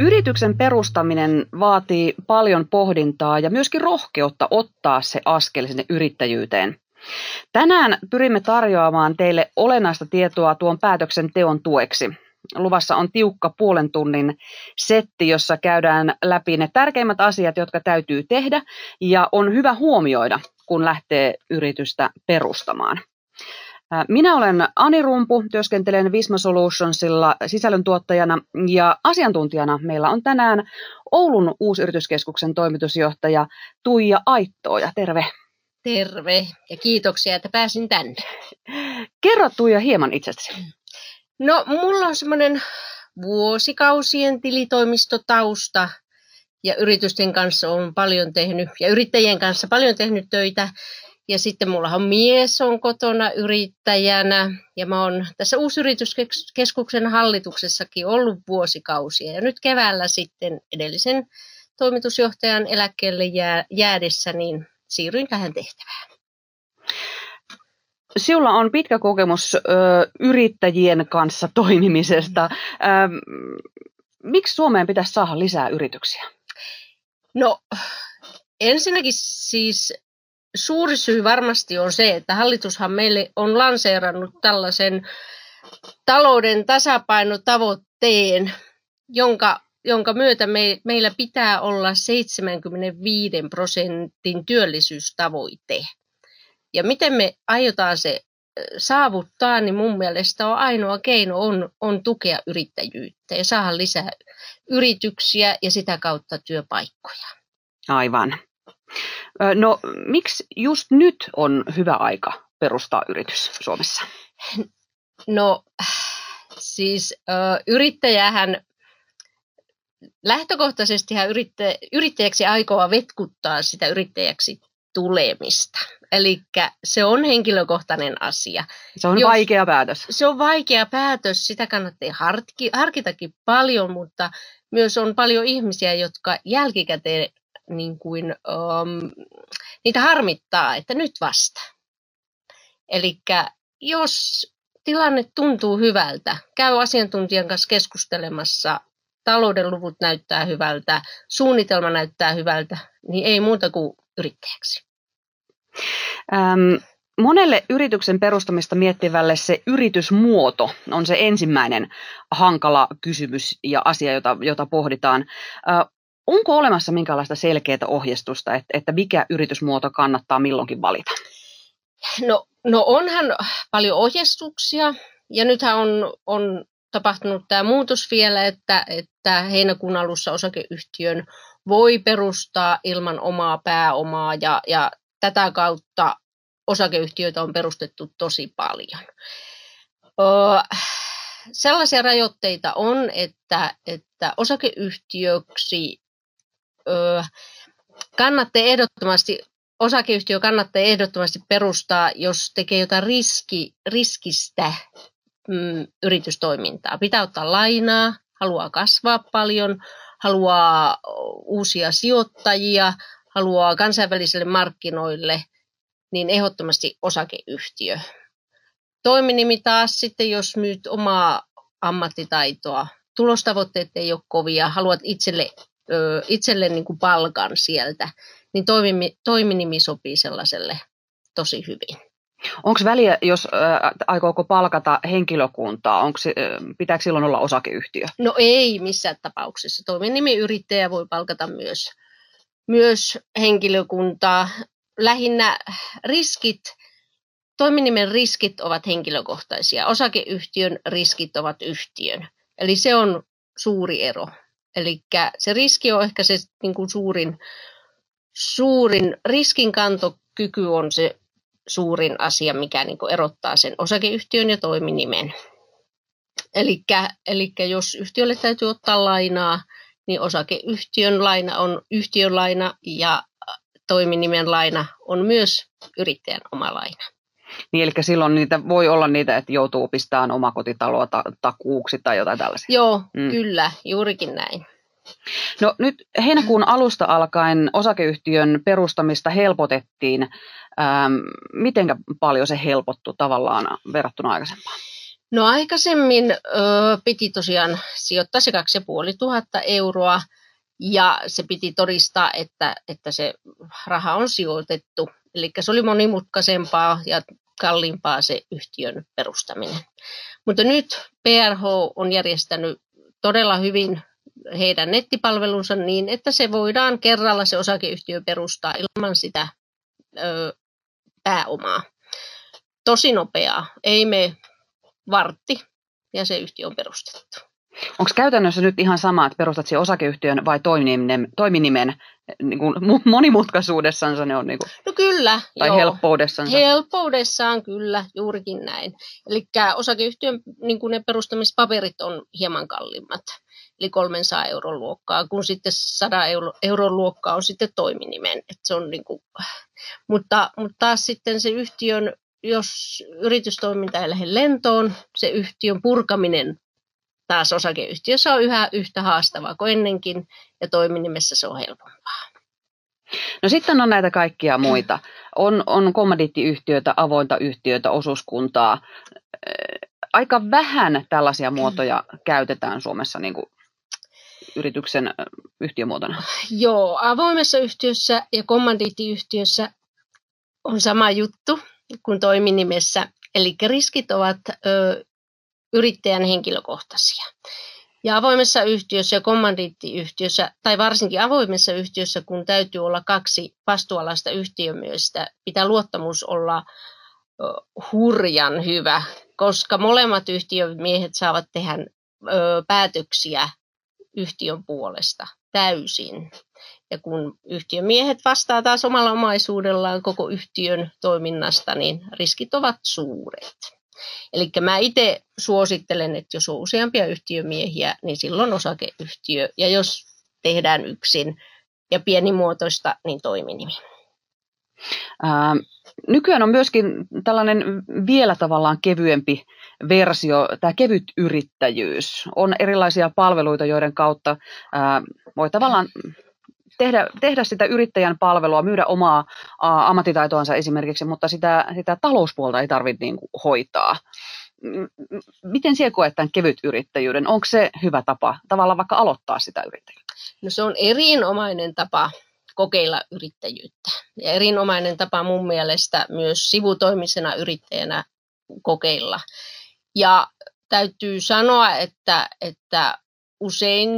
Yrityksen perustaminen vaatii paljon pohdintaa ja myöskin rohkeutta ottaa se askel sinne yrittäjyyteen. Tänään pyrimme tarjoamaan teille olennaista tietoa tuon päätöksenteon tueksi. Luvassa on tiukka puolen tunnin setti, jossa käydään läpi ne tärkeimmät asiat, jotka täytyy tehdä ja on hyvä huomioida, kun lähtee yritystä perustamaan. Minä olen Ani Rumpu, työskentelen Visma Solutionsilla sisällöntuottajana ja asiantuntijana meillä on tänään Oulun uusyrityskeskuksen toimitusjohtaja Tuija Aittooja. Terve. Terve ja kiitoksia, että pääsin tänne. Kerro Tuija hieman itsestäsi. No, mulla on semmoinen vuosikausien tilitoimistotausta ja yritysten kanssa on paljon tehnyt ja yrittäjien kanssa paljon tehnyt töitä ja sitten mulla on mies on kotona yrittäjänä ja mä oon tässä uusyrityskeskuksen hallituksessakin ollut vuosikausia. Ja nyt keväällä sitten edellisen toimitusjohtajan eläkkeelle jää, jäädessä, niin siirryin tähän tehtävään. Sinulla on pitkä kokemus ö, yrittäjien kanssa toimimisesta. Ö, miksi Suomeen pitäisi saada lisää yrityksiä? No ensinnäkin siis suuri syy varmasti on se, että hallitushan meille on lanseerannut tällaisen talouden tasapainotavoitteen, jonka, jonka myötä me, meillä pitää olla 75 prosentin työllisyystavoite. Ja miten me aiotaan se saavuttaa, niin mun mielestä on ainoa keino on, on tukea yrittäjyyttä ja saada lisää yrityksiä ja sitä kautta työpaikkoja. Aivan. No miksi just nyt on hyvä aika perustaa yritys Suomessa? No siis yrittäjähän lähtökohtaisesti yrittä, yrittäjäksi aikoo vetkuttaa sitä yrittäjäksi tulemista. Eli se on henkilökohtainen asia. Se on Jos, vaikea päätös. Se on vaikea päätös, sitä kannattaa harkitakin paljon, mutta myös on paljon ihmisiä, jotka jälkikäteen niin kuin, um, niitä harmittaa, että nyt vasta. Eli jos tilanne tuntuu hyvältä, käy asiantuntijan kanssa keskustelemassa, talouden luvut näyttää hyvältä, suunnitelma näyttää hyvältä, niin ei muuta kuin yrittäjäksi. Ähm, monelle yrityksen perustamista miettivälle se yritysmuoto on se ensimmäinen hankala kysymys ja asia, jota, jota pohditaan. Onko olemassa minkälaista selkeää ohjeistusta, että, että mikä yritysmuoto kannattaa milloinkin valita? No, no onhan paljon ohjeistuksia ja nythän on, on tapahtunut tämä muutos vielä, että, että heinäkuun alussa osakeyhtiön voi perustaa ilman omaa pääomaa ja, ja tätä kautta osakeyhtiöitä on perustettu tosi paljon. Öö, sellaisia rajoitteita on, että, että osakeyhtiöksi kannattaa ehdottomasti, osakeyhtiö kannattaa ehdottomasti perustaa, jos tekee jotain riski, riskistä mm, yritystoimintaa. Pitää ottaa lainaa, haluaa kasvaa paljon, haluaa uusia sijoittajia, haluaa kansainvälisille markkinoille, niin ehdottomasti osakeyhtiö. Toiminimi taas sitten, jos myyt omaa ammattitaitoa, tulostavoitteet ei ole kovia, haluat itselle ö, itselle niin kuin palkan sieltä, niin toimimi, toiminimi sopii sellaiselle tosi hyvin. Onko väliä, jos äh, aikooko palkata henkilökuntaa, onko, äh, pitääkö silloin olla osakeyhtiö? No ei missään tapauksessa. Toiminimiyrittäjä voi palkata myös, myös henkilökuntaa. Lähinnä riskit, toiminimen riskit ovat henkilökohtaisia. Osakeyhtiön riskit ovat yhtiön. Eli se on suuri ero. Eli se riski on ehkä se niin kuin suurin, suurin riskinkantokyky on se suurin asia, mikä niin kuin erottaa sen osakeyhtiön ja toiminimen. Eli jos yhtiölle täytyy ottaa lainaa, niin osakeyhtiön laina on yhtiön laina ja toiminimen laina on myös yrittäjän oma laina. Niin, eli silloin niitä voi olla niitä, että joutuu pistämään omakotitaloa ta- takuuksi tai jotain tällaisia. Joo, mm. kyllä, juurikin näin. No nyt heinäkuun alusta alkaen osakeyhtiön perustamista helpotettiin. Ähm, miten paljon se helpottu tavallaan verrattuna aikaisempaan? No aikaisemmin ö, piti tosiaan sijoittaa se 2500 euroa ja se piti todistaa, että, että se raha on sijoitettu. Eli se oli monimutkaisempaa ja kalliimpaa se yhtiön perustaminen. Mutta nyt PRH on järjestänyt todella hyvin heidän nettipalvelunsa niin, että se voidaan kerralla se osakeyhtiö perustaa ilman sitä ö, pääomaa. Tosi nopeaa, ei me vartti ja se yhtiö on perustettu. Onko käytännössä nyt ihan sama, että perustat osakeyhtiön vai toiminimen, toiminimen niin kuin monimutkaisuudessansa ne on? Niin kuin, no kyllä. Tai joo. helppoudessansa? Helppoudessaan kyllä, juurikin näin. Eli osakeyhtiön niin kuin ne perustamispaperit on hieman kalliimmat, eli 300 euron luokkaa, kun sitten 100 euro, euron luokkaa on sitten toiminimen. Et se on niin kuin, mutta, mutta taas sitten se yhtiön jos yritystoiminta ei lähde lentoon, se yhtiön purkaminen taas osakeyhtiössä on yhä yhtä haastavaa kuin ennenkin ja toiminimessä se on helpompaa. No sitten on näitä kaikkia muita. On, on kommodiittiyhtiöitä, avointa yhtiöitä, osuuskuntaa. Aika vähän tällaisia muotoja käytetään Suomessa niin kuin yrityksen yhtiömuotona. Joo, avoimessa yhtiössä ja kommandiittiyhtiössä on sama juttu kuin toiminimessä. Eli riskit ovat ö, yrittäjän henkilökohtaisia. Ja avoimessa yhtiössä ja kommandiittiyhtiössä, tai varsinkin avoimessa yhtiössä, kun täytyy olla kaksi vastuualaista yhtiömiestä, pitää luottamus olla hurjan hyvä, koska molemmat yhtiömiehet saavat tehdä päätöksiä yhtiön puolesta täysin. Ja kun yhtiömiehet vastaa taas omalla omaisuudellaan koko yhtiön toiminnasta, niin riskit ovat suuret. Eli mä itse suosittelen, että jos on useampia yhtiömiehiä, niin silloin osakeyhtiö. Ja jos tehdään yksin ja pienimuotoista, niin toiminimi. Ää, nykyään on myöskin tällainen vielä tavallaan kevyempi versio, tämä kevyt yrittäjyys. On erilaisia palveluita, joiden kautta ää, voi tavallaan tehdä, tehdä sitä yrittäjän palvelua, myydä omaa ä, ammattitaitoansa esimerkiksi, mutta sitä, sitä talouspuolta ei tarvitse niin kuin, hoitaa. Miten siellä koet tämän kevyt yrittäjyyden? Onko se hyvä tapa tavallaan vaikka aloittaa sitä yrittäjyyttä? No se on erinomainen tapa kokeilla yrittäjyyttä. Ja erinomainen tapa mun mielestä myös sivutoimisena yrittäjänä kokeilla. Ja täytyy sanoa, että, että usein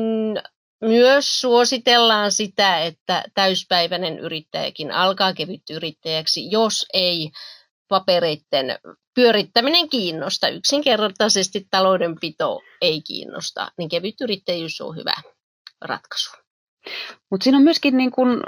myös suositellaan sitä, että täyspäiväinen yrittäjäkin alkaa yrittäjäksi, jos ei papereiden pyörittäminen kiinnosta. Yksinkertaisesti taloudenpito ei kiinnosta, niin kevyt yrittäjyys on hyvä ratkaisu. Mutta siinä on myöskin niin kun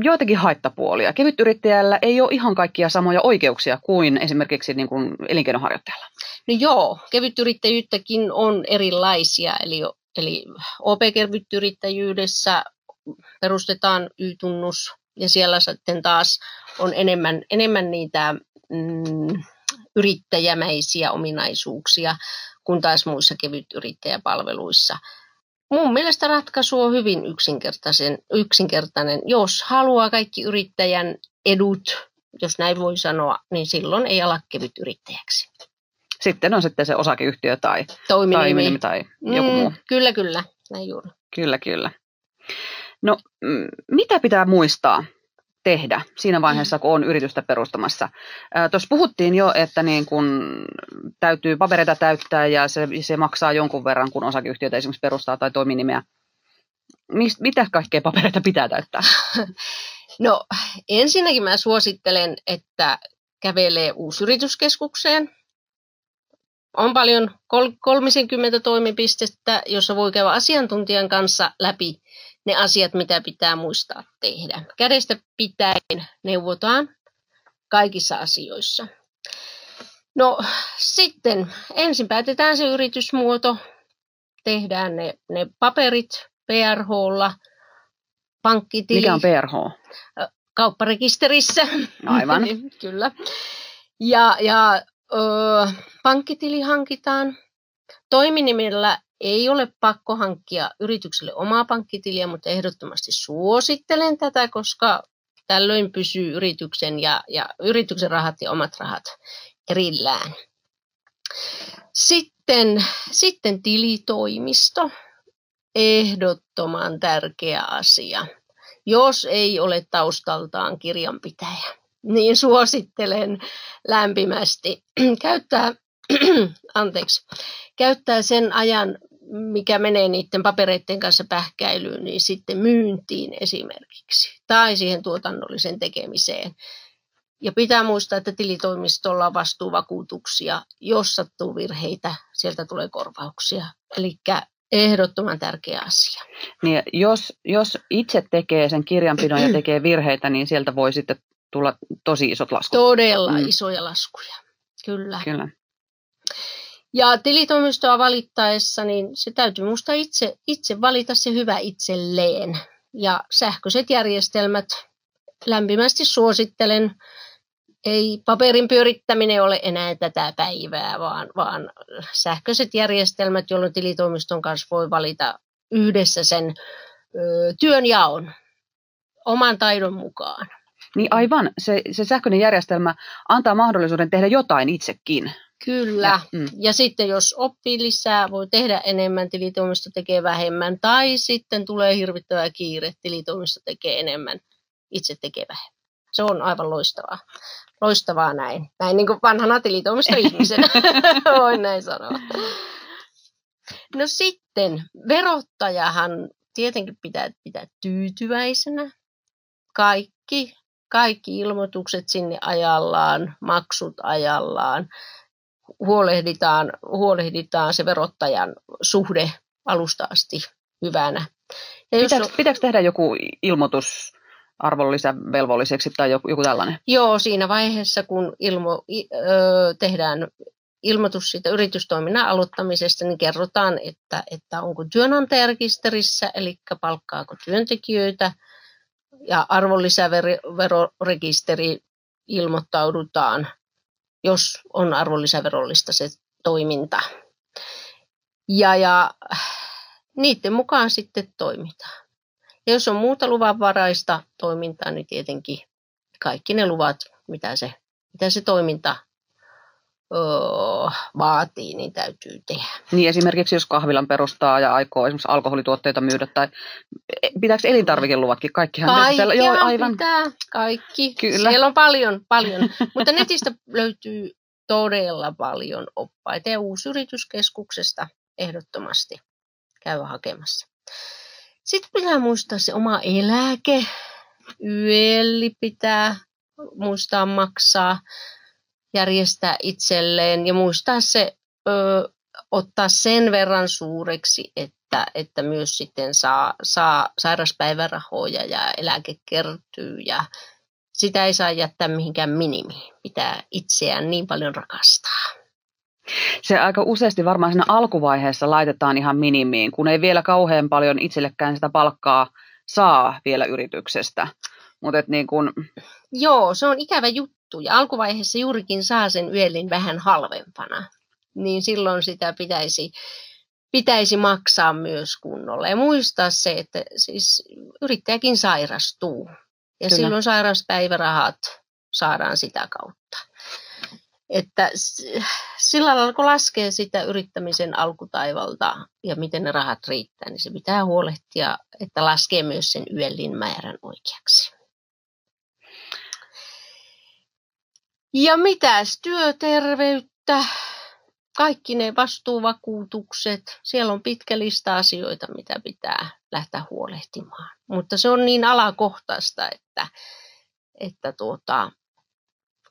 joitakin haittapuolia. Kevytyrittäjällä ei ole ihan kaikkia samoja oikeuksia kuin esimerkiksi niin kun elinkeinoharjoittajalla. No joo, kevytyrittäjyyttäkin on erilaisia, eli Eli OP-kervyttyyrittäjyydessä perustetaan Y-tunnus ja siellä sitten taas on enemmän, enemmän niitä mm, yrittäjämäisiä ominaisuuksia kuin taas muissa kevytyrittäjäpalveluissa. Mun mielestä ratkaisu on hyvin yksinkertaisen, yksinkertainen. Jos haluaa kaikki yrittäjän edut, jos näin voi sanoa, niin silloin ei ala kevytyrittäjäksi. Sitten on sitten se osakeyhtiö tai toiminimi, tai joku mm, muu. Kyllä, kyllä. Näin juuri. Kyllä, kyllä. No, mitä pitää muistaa tehdä siinä vaiheessa, kun on yritystä perustamassa? Tuossa puhuttiin jo, että niin kun täytyy papereita täyttää ja se, se maksaa jonkun verran, kun osakeyhtiötä esimerkiksi perustaa tai toiminimeä. Mist, mitä kaikkea papereita pitää täyttää? No ensinnäkin mä suosittelen, että kävelee uusyrityskeskukseen on paljon 30 toimipistettä, jossa voi käydä asiantuntijan kanssa läpi ne asiat, mitä pitää muistaa tehdä. Kädestä pitäen neuvotaan kaikissa asioissa. No sitten ensin päätetään se yritysmuoto, tehdään ne, ne paperit PRHlla, pankkitili. Mikä on PRH? Kaupparekisterissä. Aivan. Kyllä. Ja, ja Öö, pankkitili hankitaan. Toiminimellä ei ole pakko hankkia yritykselle omaa pankkitiliä, mutta ehdottomasti suosittelen tätä, koska tällöin pysyy yrityksen ja, ja yrityksen rahat ja omat rahat erillään. Sitten, sitten tilitoimisto, ehdottoman tärkeä asia. Jos ei ole taustaltaan kirjanpitäjä, niin suosittelen lämpimästi käyttää, anteeksi, käyttää sen ajan, mikä menee niiden papereiden kanssa pähkäilyyn, niin sitten myyntiin esimerkiksi tai siihen tuotannolliseen tekemiseen. Ja pitää muistaa, että tilitoimistolla on vastuuvakuutuksia. Jos sattuu virheitä, sieltä tulee korvauksia. Eli ehdottoman tärkeä asia. Niin, jos, jos itse tekee sen kirjanpidon ja tekee virheitä, niin sieltä voi sitten tulla tosi isot laskut. Todella mm. isoja laskuja, kyllä. kyllä. Ja tilitoimistoa valittaessa, niin se täytyy minusta itse, itse valita se hyvä itselleen. Ja sähköiset järjestelmät lämpimästi suosittelen ei paperin pyörittäminen ole enää tätä päivää, vaan, vaan sähköiset järjestelmät, jolloin tilitoimiston kanssa voi valita yhdessä sen ö, työnjaon oman taidon mukaan. Niin aivan, se, se sähköinen järjestelmä antaa mahdollisuuden tehdä jotain itsekin. Kyllä. Ja, mm. ja sitten jos oppii lisää, voi tehdä enemmän, tilitoimisto tekee vähemmän. Tai sitten tulee hirvittävä kiire, tilitoimisto tekee enemmän, itse tekee vähemmän. Se on aivan loistavaa loistavaa näin. Näin niin kuin vanhana tilitoimistoihmisenä, voin näin sanoa. No sitten, verottajahan tietenkin pitää pitää tyytyväisenä. Kaikki, kaikki ilmoitukset sinne ajallaan, maksut ajallaan. Huolehditaan, huolehditaan se verottajan suhde alusta asti hyvänä. Ja pitääkö, on... pitääkö tehdä joku ilmoitus arvonlisävelvolliseksi tai joku, joku tällainen? Joo, siinä vaiheessa kun ilmo, ö, tehdään ilmoitus siitä yritystoiminnan aloittamisesta, niin kerrotaan, että, että onko työnantajarekisterissä, eli palkkaako työntekijöitä, ja arvonlisäverorekisteri ilmoittaudutaan, jos on arvonlisäverollista se toiminta. Ja, ja niiden mukaan sitten toimitaan. Ja jos on muuta luvanvaraista toimintaa, niin tietenkin kaikki ne luvat, mitä se, mitä se toiminta öö, vaatii, niin täytyy tehdä. Niin esimerkiksi jos kahvilan perustaa ja aikoo esimerkiksi alkoholituotteita myydä, tai pitääkö elintarvikeluvatkin? Kaikkihan Kaikkihan Joo, aivan. pitää, kaikki. Kyllä. Siellä on paljon, paljon. Mutta netistä löytyy todella paljon oppaita ja uusyrityskeskuksesta ehdottomasti käy hakemassa. Sitten pitää muistaa se oma eläke. Yöli pitää muistaa maksaa, järjestää itselleen ja muistaa se, ö, ottaa sen verran suureksi, että, että myös sitten saa, saa sairaspäivärahoja ja eläke kertyy ja sitä ei saa jättää mihinkään minimiin. Pitää itseään niin paljon rakastaa. Se aika useasti varmaan siinä alkuvaiheessa laitetaan ihan minimiin, kun ei vielä kauhean paljon itsellekään sitä palkkaa saa vielä yrityksestä. Mut et niin kun... Joo, se on ikävä juttu. Ja alkuvaiheessa juurikin saa sen yölin vähän halvempana. Niin silloin sitä pitäisi, pitäisi maksaa myös kunnolla. Ja muistaa se, että siis yrittäjäkin sairastuu. Ja Kyllä. silloin sairauspäivärahat saadaan sitä kautta. Että sillä lailla, kun laskee sitä yrittämisen alkutaivalta ja miten ne rahat riittää, niin se pitää huolehtia, että laskee myös sen yöllin määrän oikeaksi. Ja mitäs työterveyttä, kaikki ne vastuuvakuutukset, siellä on pitkä lista asioita, mitä pitää lähteä huolehtimaan. Mutta se on niin alakohtaista, että, että tuota,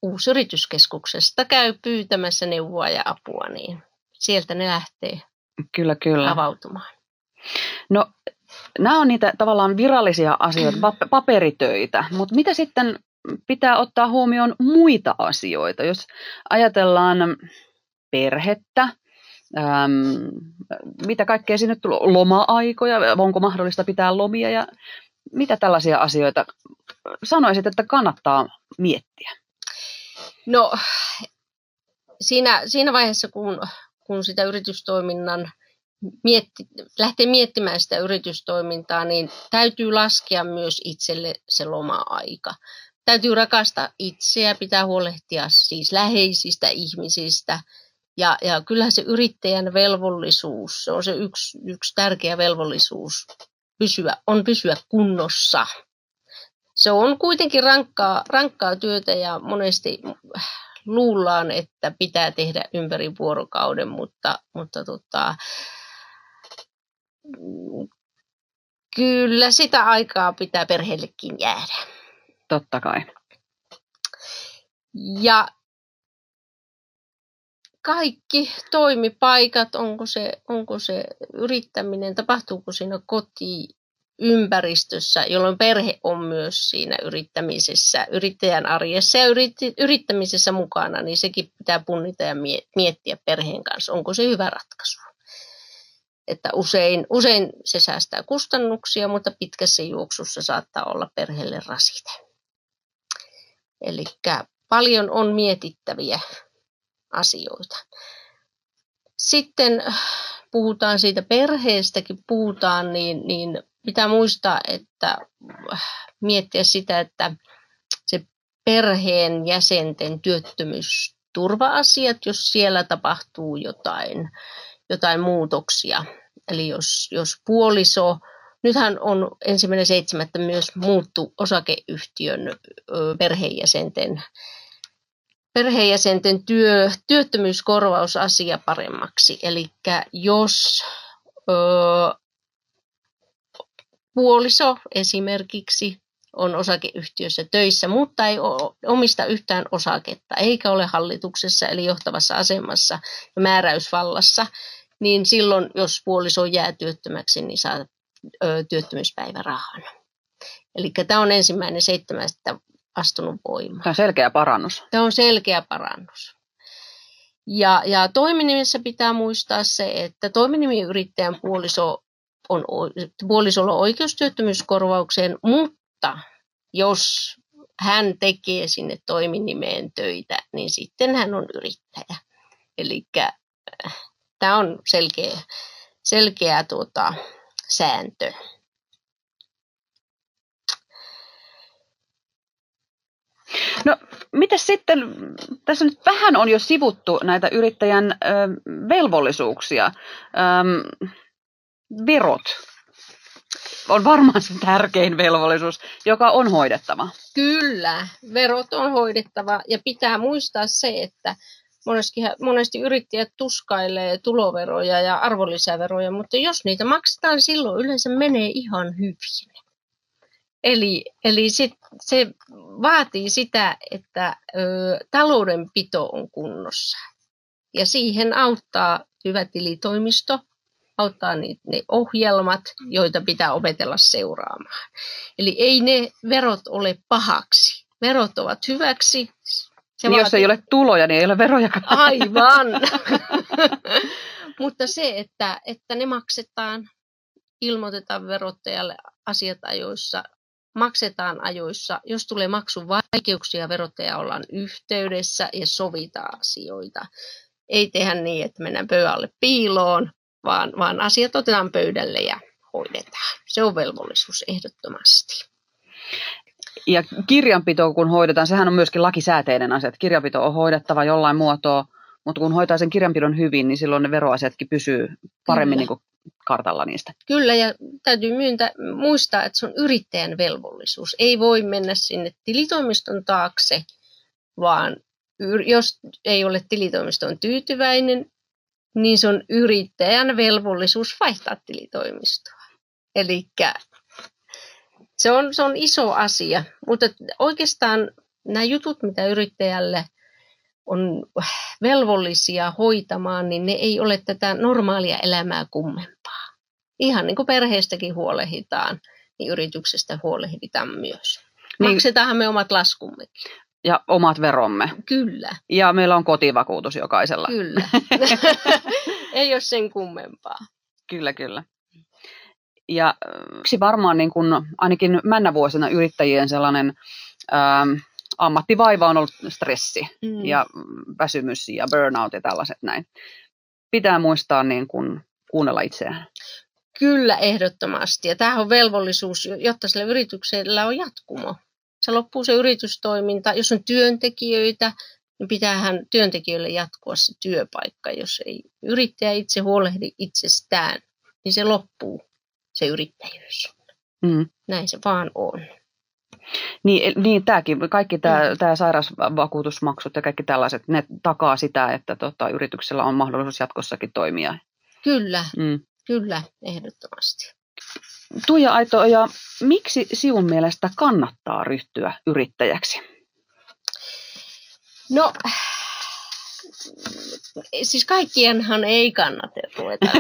uusyrityskeskuksesta käy pyytämässä neuvoa ja apua, niin sieltä ne lähtee kyllä, kyllä. avautumaan. No, nämä on niitä tavallaan virallisia asioita, paperitöitä, mutta mitä sitten pitää ottaa huomioon muita asioita, jos ajatellaan perhettä, äm, mitä kaikkea sinne tulee, loma-aikoja, onko mahdollista pitää lomia ja mitä tällaisia asioita sanoisit, että kannattaa miettiä? No siinä, siinä vaiheessa, kun, kun sitä yritystoiminnan mietti, lähtee miettimään sitä yritystoimintaa, niin täytyy laskea myös itselle se loma-aika. Täytyy rakastaa itseä, pitää huolehtia siis läheisistä ihmisistä Ja, ja kyllähän se yrittäjän velvollisuus, se on se yksi, yksi tärkeä velvollisuus, pysyä, on pysyä kunnossa. Se on kuitenkin rankkaa, rankkaa työtä ja monesti luullaan, että pitää tehdä ympäri vuorokauden, mutta, mutta tota, kyllä sitä aikaa pitää perheellekin jäädä. Totta kai. Ja kaikki toimipaikat, onko se, onko se yrittäminen, tapahtuuko siinä kotiympäristössä, jolloin perhe on myös siinä yrittämisessä, yrittäjän arjessa ja yrittämisessä mukana, niin sekin pitää punnita ja miettiä perheen kanssa, onko se hyvä ratkaisu. Että usein, usein se säästää kustannuksia, mutta pitkässä juoksussa saattaa olla perheelle rasite. Eli paljon on mietittäviä asioita. Sitten äh, puhutaan siitä perheestäkin, puhutaan, niin, niin pitää muistaa, että äh, miettiä sitä, että se perheen jäsenten työttömyysturva-asiat, jos siellä tapahtuu jotain, jotain muutoksia. Eli jos, jos puoliso, nythän on ensimmäinen seitsemättä myös muuttu osakeyhtiön perheenjäsenten perheenjäsenten työ, työttömyyskorvausasia paremmaksi. Eli jos ö, puoliso esimerkiksi on osakeyhtiössä töissä, mutta ei omista yhtään osaketta, eikä ole hallituksessa eli johtavassa asemassa ja määräysvallassa, niin silloin, jos puoliso jää työttömäksi, niin saa ö, työttömyyspäivärahan. Eli tämä on ensimmäinen seitsemästä astunut voimaan. Tämä on selkeä parannus. Tämä on selkeä parannus. Ja, ja toiminimessä pitää muistaa se, että toiminimiyrittäjän puoliso on, puolisolla on oikeus työttömyyskorvaukseen, mutta jos hän tekee sinne toiminimeen töitä, niin sitten hän on yrittäjä. Eli äh, tämä on selkeä, selkeä tuota, sääntö. No, mitä sitten, tässä nyt vähän on jo sivuttu näitä yrittäjän ö, velvollisuuksia. Ö, verot on varmaan se tärkein velvollisuus, joka on hoidettava. Kyllä, verot on hoidettava ja pitää muistaa se, että monesti, monesti yrittäjät tuskailee tuloveroja ja arvonlisäveroja, mutta jos niitä maksetaan, silloin yleensä menee ihan hyvin. Eli, eli sit, se vaatii sitä, että ö, taloudenpito on kunnossa. Ja siihen auttaa hyvä tilitoimisto, auttaa ne, ne ohjelmat, joita pitää opetella seuraamaan. Eli ei ne verot ole pahaksi. Verot ovat hyväksi. Se niin Jos ei ole tuloja, niin ei ole veroja. Aivan. Mutta se, että, että ne maksetaan, ilmoitetaan verottajalle asiat ajoissa, maksetaan ajoissa. Jos tulee maksun vaikeuksia, verottaja ollaan yhteydessä ja sovitaan asioita. Ei tehdä niin, että mennään pöydälle piiloon, vaan, vaan asiat otetaan pöydälle ja hoidetaan. Se on velvollisuus ehdottomasti. Ja kirjanpito, kun hoidetaan, sehän on myöskin lakisääteinen asia. Kirjanpito on hoidettava jollain muotoa, mutta kun hoitaa sen kirjanpidon hyvin, niin silloin ne veroasiatkin pysyy paremmin niin kuin kartalla niistä. Kyllä, ja täytyy myyntä, muistaa, että se on yrittäjän velvollisuus. Ei voi mennä sinne tilitoimiston taakse, vaan jos ei ole tilitoimiston tyytyväinen, niin se on yrittäjän velvollisuus vaihtaa tilitoimistoa. Eli se on, se on iso asia, mutta oikeastaan nämä jutut, mitä yrittäjälle on velvollisia hoitamaan, niin ne ei ole tätä normaalia elämää kummempaa. Ihan niin kuin perheestäkin huolehditaan, niin yrityksestä huolehditaan myös. Niin. Maksetaanhan me omat laskummekin. Ja omat veromme. Kyllä. Ja meillä on kotivakuutus jokaisella. Kyllä. ei ole sen kummempaa. Kyllä, kyllä. Ja yksi varmaan niin kuin, ainakin männä vuosina yrittäjien sellainen ähm, ammattivaiva on ollut stressi mm. ja väsymys ja burnout ja tällaiset näin. Pitää muistaa niin kuin kuunnella itseään. Kyllä, ehdottomasti. Ja tämähän on velvollisuus, jotta sillä yrityksellä on jatkumo. Se loppuu se yritystoiminta, jos on työntekijöitä, niin pitäähän työntekijöille jatkua se työpaikka. Jos ei yrittäjä itse huolehdi itsestään, niin se loppuu, se yrittäjyys. Mm. Näin se vaan on. Niin, niin tämäkin, kaikki tämä, mm. tämä sairausvakuutusmaksut ja kaikki tällaiset, ne takaa sitä, että tota, yrityksellä on mahdollisuus jatkossakin toimia. Kyllä, mm. kyllä, ehdottomasti. Tuija Aito, ja miksi sinun mielestä kannattaa ryhtyä yrittäjäksi? No, siis kaikkienhan ei kannata ruveta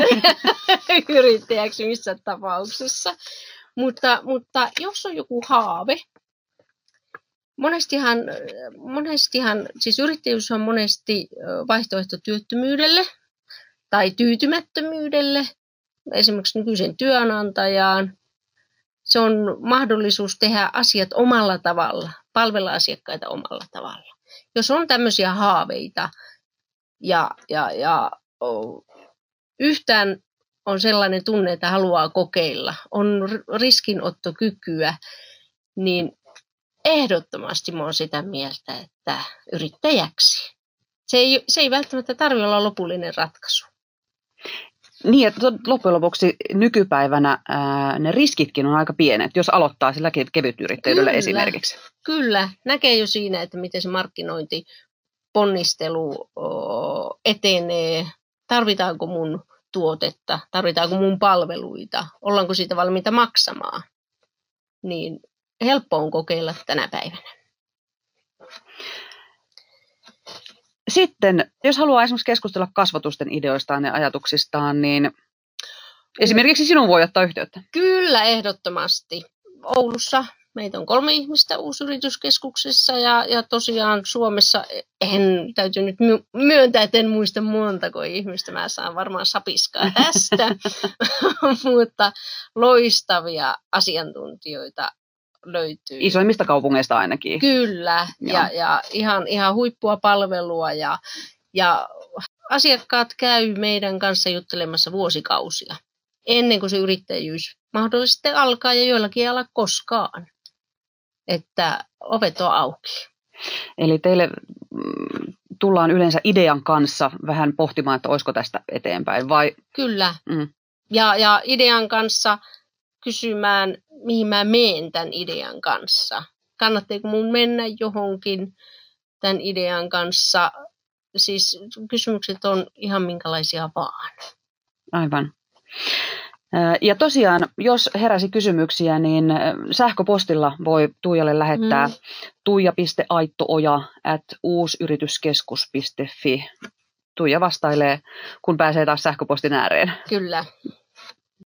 yrittäjäksi missä tapauksessa. Mutta, mutta jos on joku haave, monestihan, monestihan, siis yrittäjyys on monesti vaihtoehto työttömyydelle tai tyytymättömyydelle, esimerkiksi nykyisen työnantajaan. Se on mahdollisuus tehdä asiat omalla tavalla, palvella asiakkaita omalla tavalla. Jos on tämmöisiä haaveita ja, ja, ja yhtään on sellainen tunne, että haluaa kokeilla, on riskinottokykyä, niin ehdottomasti mä oon sitä mieltä, että yrittäjäksi. Se ei, se ei välttämättä tarvitse olla lopullinen ratkaisu. Niin, että loppujen lopuksi nykypäivänä ää, ne riskitkin on aika pienet, jos aloittaa sillä kevytyrittäjyydellä esimerkiksi. Kyllä, näkee jo siinä, että miten se markkinointi, ponnistelu etenee, tarvitaanko mun tuotetta, tarvitaanko mun palveluita, ollaanko siitä valmiita maksamaan. Niin helppo on kokeilla tänä päivänä. Sitten, jos haluaa esimerkiksi keskustella kasvatusten ideoistaan ja ajatuksistaan, niin esimerkiksi sinun voi ottaa yhteyttä. Kyllä, ehdottomasti. Oulussa meitä on kolme ihmistä uusyrityskeskuksessa ja, ja tosiaan Suomessa en täytyy nyt myöntää, että en muista montako ihmistä. Mä saan varmaan sapiskaa tästä, mutta loistavia asiantuntijoita löytyy. Isoimmista kaupungeista ainakin. Kyllä, ja, ja ihan, ihan huippua palvelua ja, ja asiakkaat käy meidän kanssa juttelemassa vuosikausia ennen kuin se yrittäjyys mahdollisesti alkaa ja joillakin ei ala koskaan. Että ovet on auki. Eli teille mm, tullaan yleensä idean kanssa vähän pohtimaan, että olisiko tästä eteenpäin vai? Kyllä. Mm. Ja, ja idean kanssa kysymään, mihin mä meen tämän idean kanssa. Kannattaako mun mennä johonkin tämän idean kanssa? Siis kysymykset on ihan minkälaisia vaan. Aivan. Ja tosiaan, jos heräsi kysymyksiä, niin sähköpostilla voi Tuijalle lähettää mm. tuija.aittooja at uusyrityskeskus.fi. Tuija vastailee, kun pääsee taas sähköpostin ääreen. Kyllä.